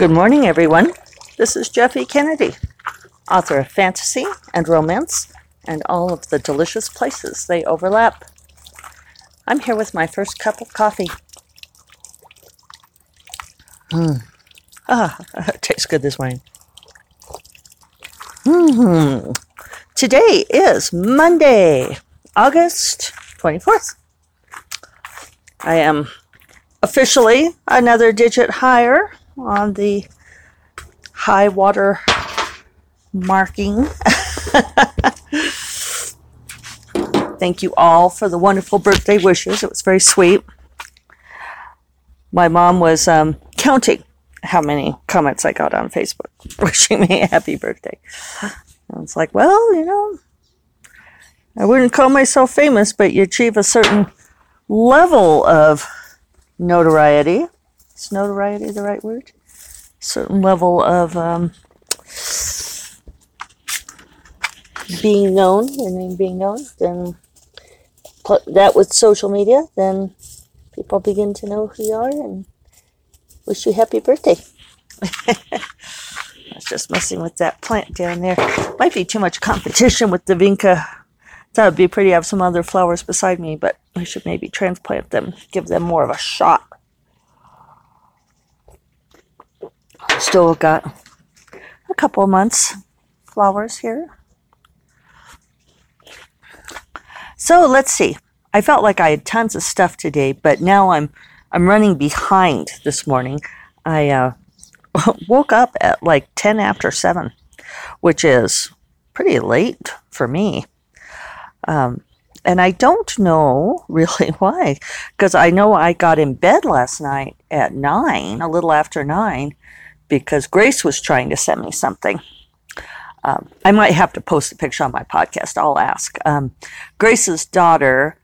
Good morning, everyone. This is Jeffe Kennedy, author of fantasy and romance and all of the delicious places they overlap. I'm here with my first cup of coffee. Hmm. Ah, it tastes good this morning. Hmm. Today is Monday, August 24th. I am officially another digit higher on the high water marking. Thank you all for the wonderful birthday wishes. It was very sweet. My mom was um, counting how many comments I got on Facebook wishing me a happy birthday. And it's like, well, you know, I wouldn't call myself famous, but you achieve a certain level of notoriety. Is notoriety the right word? Certain level of um, being known, and being known, then that with social media, then people begin to know who you are and wish you happy birthday. I was just messing with that plant down there. Might be too much competition with the vinca. That would be pretty to have some other flowers beside me, but I should maybe transplant them, give them more of a shot. Still got a couple months flowers here. So let's see. I felt like I had tons of stuff today, but now I'm I'm running behind this morning. I uh, woke up at like 10 after 7, which is pretty late for me. Um, and I don't know really why, because I know I got in bed last night at 9, a little after 9, because Grace was trying to send me something. Um, I might have to post a picture on my podcast. I'll ask. Um, Grace's daughter,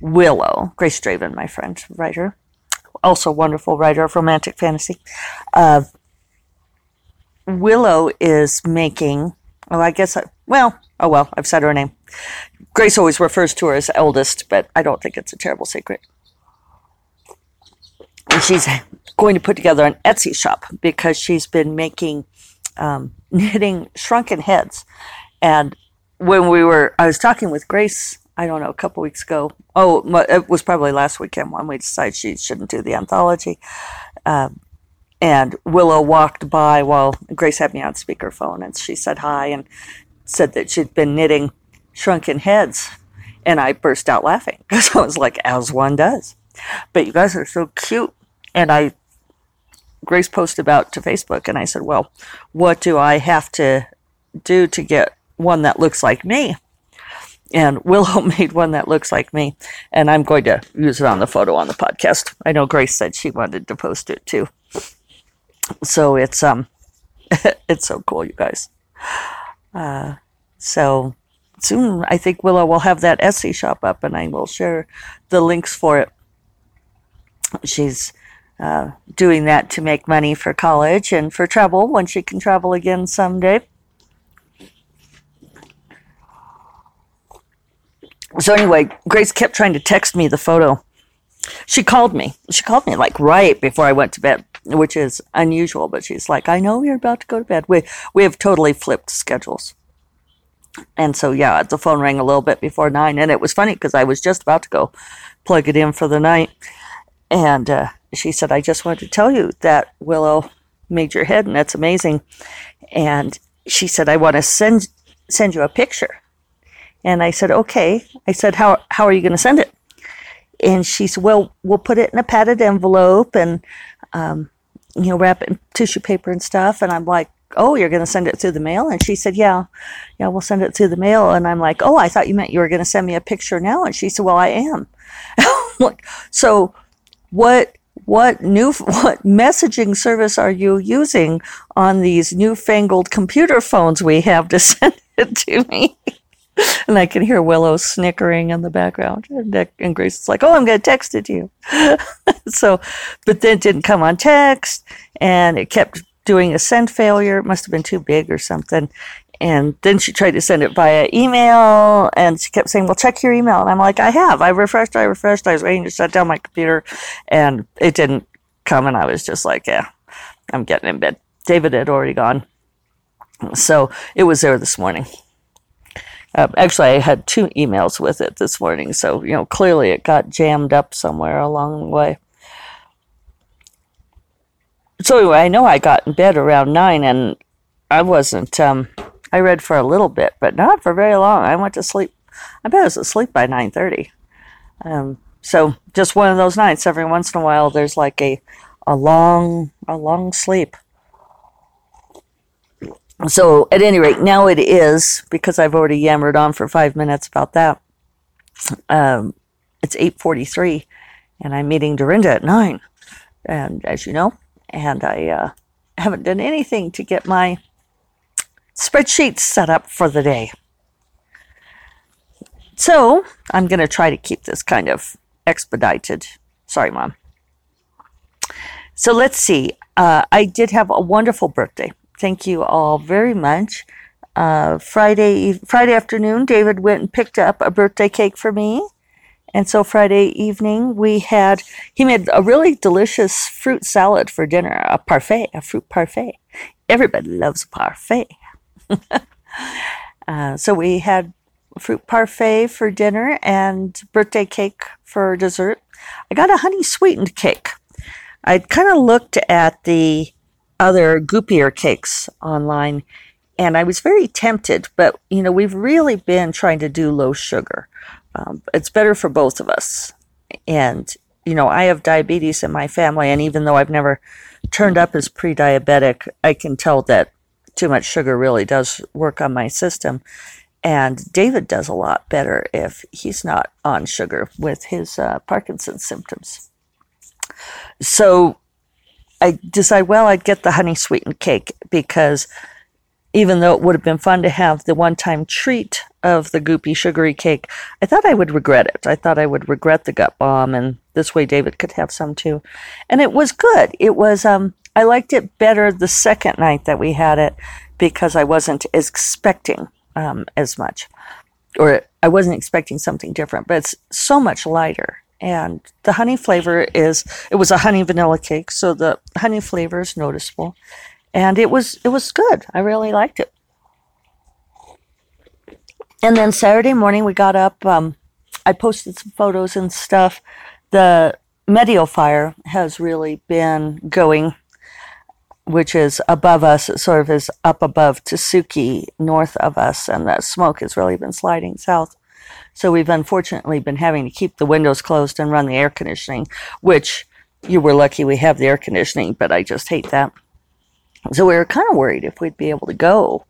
Willow, Grace Draven, my friend, writer, also wonderful writer of romantic fantasy. Uh, Willow is making, oh, I guess, I, well, oh well, I've said her name. Grace always refers to her as eldest, but I don't think it's a terrible secret. And she's going to put together an Etsy shop because she's been making um, knitting shrunken heads. And when we were, I was talking with Grace, I don't know, a couple weeks ago. Oh, it was probably last weekend when we decided she shouldn't do the anthology. Um, and Willow walked by while Grace had me on speakerphone, and she said hi and said that she'd been knitting shrunken heads. And I burst out laughing because I was like, as one does. But you guys are so cute. And I Grace posted about to Facebook, and I said, "Well, what do I have to do to get one that looks like me?" And Willow made one that looks like me, and I'm going to use it on the photo on the podcast. I know Grace said she wanted to post it too, so it's um, it's so cool, you guys. Uh, so soon, I think Willow will have that Etsy shop up, and I will share the links for it. She's uh, doing that to make money for college and for travel when she can travel again someday. So anyway, Grace kept trying to text me the photo. She called me. She called me like right before I went to bed, which is unusual, but she's like, I know you're about to go to bed. We we have totally flipped schedules. And so yeah, the phone rang a little bit before nine, and it was funny because I was just about to go plug it in for the night, and uh, she said, I just wanted to tell you that Willow made your head, and that's amazing. And she said, I want to send send you a picture. And I said, okay. I said, how how are you going to send it? And she said, well, we'll put it in a padded envelope and um, you know wrap it in tissue paper and stuff. And I'm like, oh, you're going to send it through the mail? And she said, yeah, yeah, we'll send it through the mail. And I'm like, oh, I thought you meant you were going to send me a picture now. And she said, well, I am. so what what new what messaging service are you using on these newfangled computer phones we have to send it to me? and I can hear Willow snickering in the background. And, and Grace is like, "Oh, I'm going to text it to you." so, but then it didn't come on text, and it kept doing a send failure. It must have been too big or something. And then she tried to send it via email and she kept saying, well, check your email. And I'm like, I have. I refreshed, I refreshed. I was waiting to shut down my computer and it didn't come. And I was just like, yeah, I'm getting in bed. David had already gone. So it was there this morning. Uh, actually, I had two emails with it this morning, so you know clearly it got jammed up somewhere along the way. So anyway, I know I got in bed around nine, and I wasn't. Um, I read for a little bit, but not for very long. I went to sleep. I bet I was asleep by nine thirty. Um, so just one of those nights. Every once in a while, there's like a a long a long sleep. So at any rate, now it is because I've already yammered on for five minutes about that. Um, it's eight forty-three, and I'm meeting Dorinda at nine. And as you know, and I uh, haven't done anything to get my spreadsheets set up for the day. So I'm going to try to keep this kind of expedited. Sorry, Mom. So let's see. Uh, I did have a wonderful birthday. Thank you all very much. Uh, Friday Friday afternoon, David went and picked up a birthday cake for me. And so Friday evening, we had, he made a really delicious fruit salad for dinner, a parfait, a fruit parfait. Everybody loves a parfait. uh, so we had fruit parfait for dinner and birthday cake for dessert. I got a honey sweetened cake. I kind of looked at the other goopier cakes online and I was very tempted, but you know, we've really been trying to do low sugar. Um, it's better for both of us. And, you know, I have diabetes in my family, and even though I've never turned up as pre diabetic, I can tell that too much sugar really does work on my system. And David does a lot better if he's not on sugar with his uh, Parkinson's symptoms. So I decide, well, I'd get the honey sweetened cake because even though it would have been fun to have the one time treat of the goopy sugary cake, I thought I would regret it. I thought I would regret the gut bomb, and this way David could have some too. And it was good. It was, um, I liked it better the second night that we had it because I wasn't expecting um, as much, or I wasn't expecting something different, but it's so much lighter. And the honey flavor is it was a honey vanilla cake so the honey flavor is noticeable. And it was it was good. I really liked it. And then saturday morning we got up um, i posted some photos and stuff. The Medio fire has really been going which is above us it sort of is up above Tesuque north of us and that smoke has really been sliding south so we've unfortunately been having to keep the windows closed and run the air conditioning, which you were lucky we have the air conditioning, but I just hate that. So we were kind of worried if we'd be able to go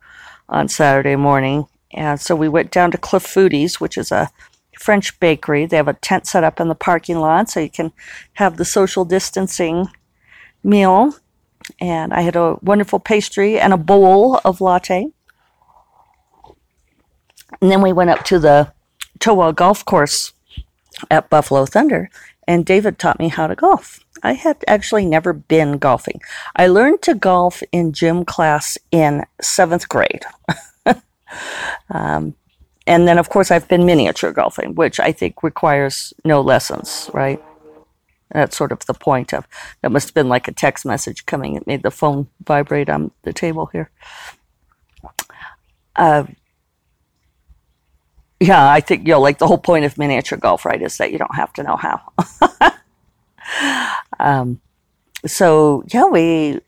on Saturday morning. And so we went down to Clafoutis, which is a French bakery. They have a tent set up in the parking lot so you can have the social distancing meal. And I had a wonderful pastry and a bowl of latte. And then we went up to the Towa Golf Course at Buffalo Thunder, and David taught me how to golf. I had actually never been golfing. I learned to golf in gym class in seventh grade. um, and then, of course, I've been miniature golfing, which I think requires no lessons, right? That's sort of the point of that must have been like a text message coming. It made the phone vibrate on the table here. Uh, yeah, I think you know, like the whole point of miniature golf, right, is that you don't have to know how. um, so yeah, we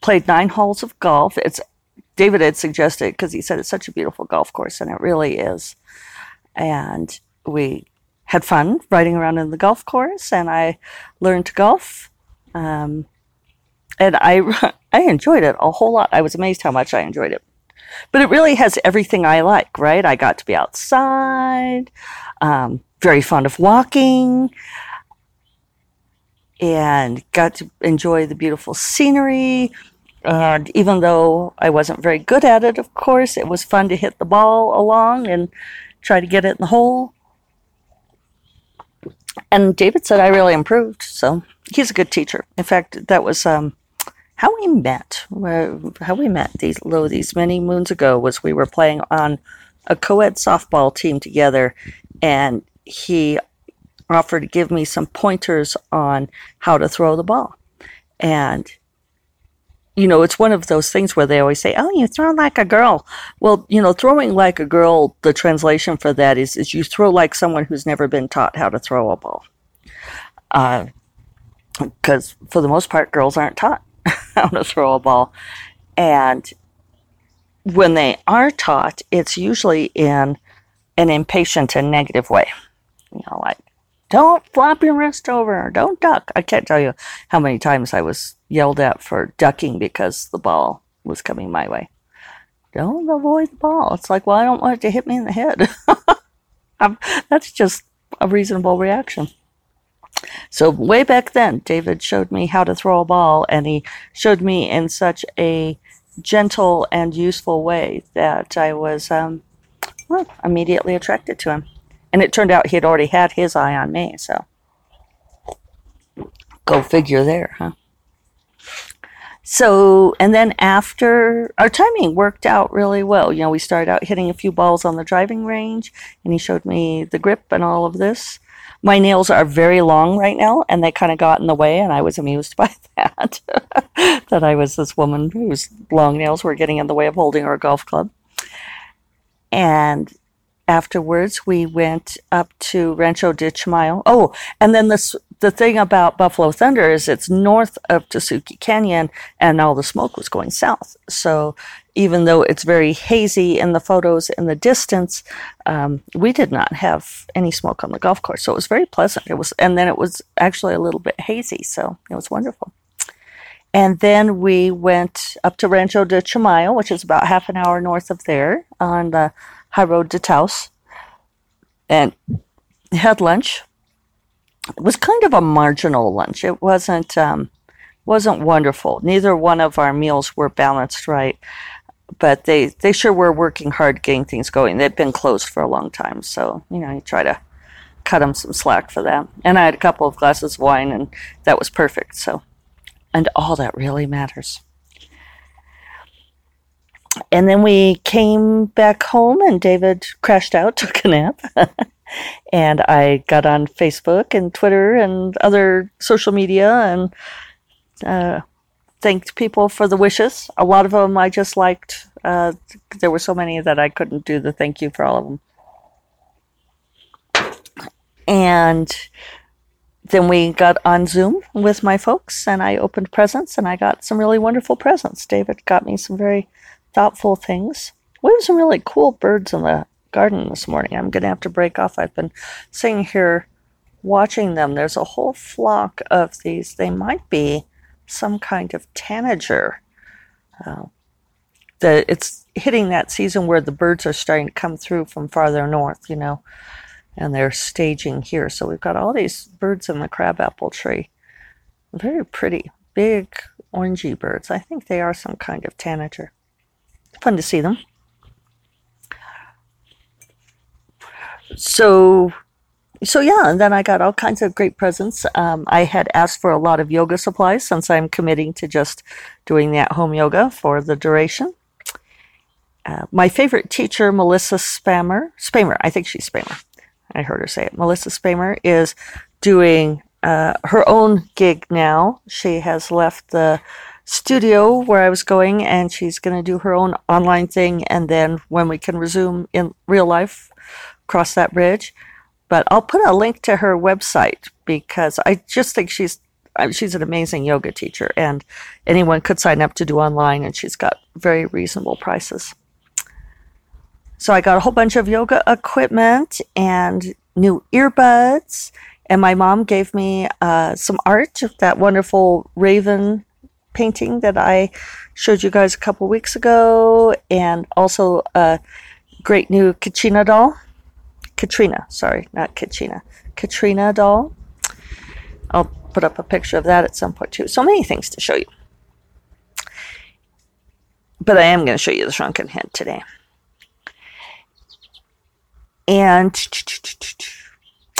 played nine holes of golf. It's David had suggested because he said it's such a beautiful golf course, and it really is. And we had fun riding around in the golf course, and I learned to golf. Um, and I I enjoyed it a whole lot. I was amazed how much I enjoyed it. But it really has everything I like, right? I got to be outside, um, very fond of walking, and got to enjoy the beautiful scenery. And even though I wasn't very good at it, of course, it was fun to hit the ball along and try to get it in the hole. And David said I really improved, so he's a good teacher. In fact, that was um, how we met, how we met these lo these many moons ago was we were playing on a co-ed softball team together, and he offered to give me some pointers on how to throw the ball, and you know, it's one of those things where they always say, "Oh, you throw like a girl." Well, you know, throwing like a girl, the translation for that is is you throw like someone who's never been taught how to throw a ball. Because uh, for the most part, girls aren't taught how to throw a ball, and when they are taught, it's usually in an impatient and negative way. You know, like don't flop your wrist over, don't duck. I can't tell you how many times I was yelled at for ducking because the ball was coming my way. Don't avoid the ball. It's like, well, I don't want it to hit me in the head. that's just a reasonable reaction. So, way back then, David showed me how to throw a ball, and he showed me in such a gentle and useful way that I was um, well, immediately attracted to him. And it turned out he had already had his eye on me, so go figure there, huh? So, and then after our timing worked out really well. You know, we started out hitting a few balls on the driving range, and he showed me the grip and all of this. My nails are very long right now, and they kind of got in the way, and I was amused by that. that I was this woman whose long nails were getting in the way of holding our golf club. And afterwards, we went up to Rancho de Chimayo. Oh, and then this the thing about Buffalo Thunder is it's north of Tesuque Canyon, and all the smoke was going south. So even though it's very hazy in the photos in the distance, um, we did not have any smoke on the golf course. So it was very pleasant. It was, and then it was actually a little bit hazy. So it was wonderful. And then we went up to Rancho de Chimayo, which is about half an hour north of there on the high road to Taos, and had lunch. It was kind of a marginal lunch. It wasn't um, wasn't wonderful. Neither one of our meals were balanced right but they they sure were working hard getting things going. They'd been closed for a long time, so you know you try to cut them some slack for that. And I had a couple of glasses of wine, and that was perfect. So, and all that really matters. And then we came back home, and David crashed out, took a nap. and I got on Facebook and Twitter and other social media and uh, thanked people for the wishes. A lot of them I just liked. Uh, there were so many that I couldn't do the thank you for all of them. And then we got on Zoom with my folks, and I opened presents, and I got some really wonderful presents. David got me some very thoughtful things. We have some really cool birds in the garden this morning. I'm going to have to break off. I've been sitting here watching them. There's a whole flock of these. They might be some kind of tanager. Uh, the, it's hitting that season where the birds are starting to come through from farther north, you know, and they're staging here. So we've got all these birds in the crabapple tree. Very pretty, big, orangey birds. I think they are some kind of tanager. Fun to see them. So so yeah, and then I got all kinds of great presents. Um, I had asked for a lot of yoga supplies since I'm committing to just doing the at-home yoga for the duration. Uh, my favorite teacher, Melissa Spammer, Spamer, I think she's Spamer. I heard her say it. Melissa Spamer is doing uh, her own gig now. She has left the studio where I was going, and she's going to do her own online thing. And then when we can resume in real life, cross that bridge but I'll put a link to her website because I just think she's she's an amazing yoga teacher and anyone could sign up to do online and she's got very reasonable prices. So I got a whole bunch of yoga equipment and new earbuds and my mom gave me uh, some art, that wonderful raven painting that I showed you guys a couple weeks ago, and also a great new Kachina doll Katrina, sorry, not Katrina, Kachina doll. I'll put up a picture of that at some point too. So many things to show you. But I am going to show you the shrunken head today. And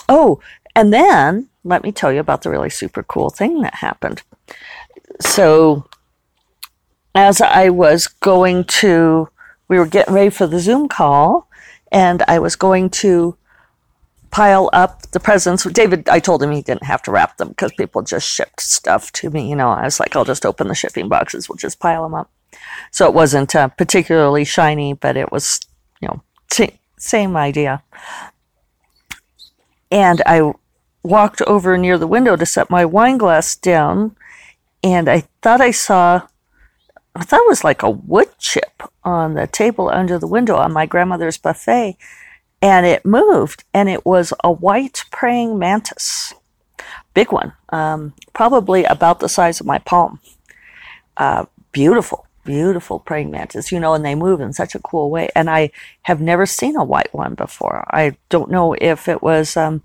oh, and then let me tell you about the really super cool thing that happened. So, as I was going to, we were getting ready for the Zoom call, and I was going to pile up the presents. David, I told him he didn't have to wrap them because people just shipped stuff to me. You know, I was like, I'll just open the shipping boxes. We'll just pile them up. So it wasn't uh, particularly shiny, but it was, you know, t- same idea. And I walked over near the window to set my wine glass down, and I thought I saw, I thought it was like a wood chip on the table under the window on my grandmother's buffet, and it moved, and it was a white praying mantis, big one, um, probably about the size of my palm. Uh, beautiful, beautiful praying mantis, you know, and they move in such a cool way. And I have never seen a white one before. I don't know if it was. Um,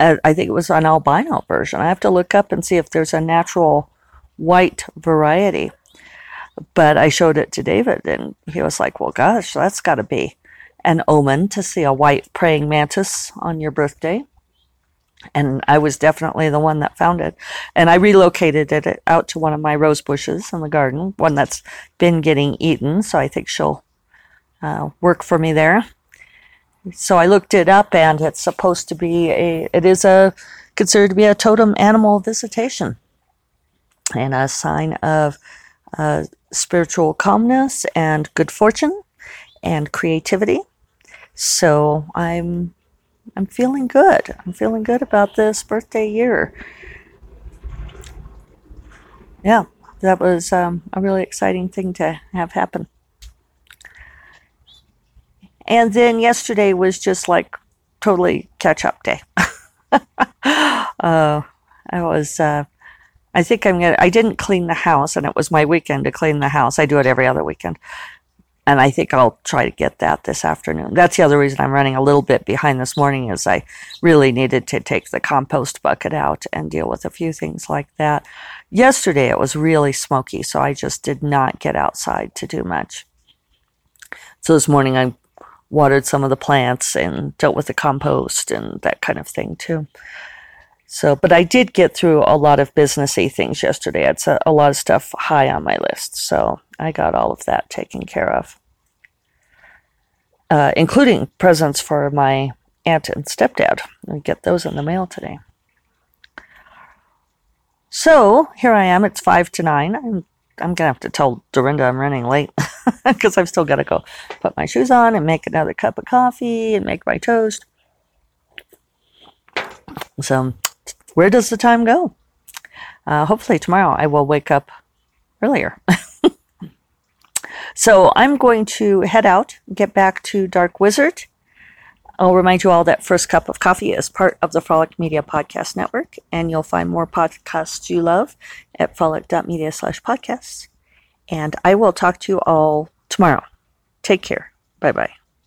I think it was an albino version. I have to look up and see if there's a natural white variety. But I showed it to David, and he was like, Well, gosh, that's got to be an omen to see a white praying mantis on your birthday. And I was definitely the one that found it. And I relocated it out to one of my rose bushes in the garden, one that's been getting eaten. So I think she'll uh, work for me there. So I looked it up, and it's supposed to be a. It is a considered to be a totem animal visitation, and a sign of uh, spiritual calmness and good fortune and creativity. So I'm I'm feeling good. I'm feeling good about this birthday year. Yeah, that was um, a really exciting thing to have happen. And then yesterday was just like totally catch up day. uh, I was, uh, I think I'm gonna, I didn't clean the house and it was my weekend to clean the house. I do it every other weekend. And I think I'll try to get that this afternoon. That's the other reason I'm running a little bit behind this morning is I really needed to take the compost bucket out and deal with a few things like that. Yesterday it was really smoky, so I just did not get outside to do much. So this morning I watered some of the plants and dealt with the compost and that kind of thing too. So, but I did get through a lot of businessy things yesterday. It's a, a lot of stuff high on my list, so I got all of that taken care of, uh, including presents for my aunt and stepdad. I get those in the mail today. So here I am. It's five to nine. I'm I'm gonna have to tell Dorinda I'm running late because I've still got to go put my shoes on and make another cup of coffee and make my toast. So, where does the time go? Uh, hopefully tomorrow I will wake up earlier. so I'm going to head out, get back to Dark Wizard. I'll remind you all that First Cup of Coffee is part of the Frolic Media Podcast Network, and you'll find more podcasts you love at frolic.media slash podcasts. And I will talk to you all tomorrow. Take care. Bye bye.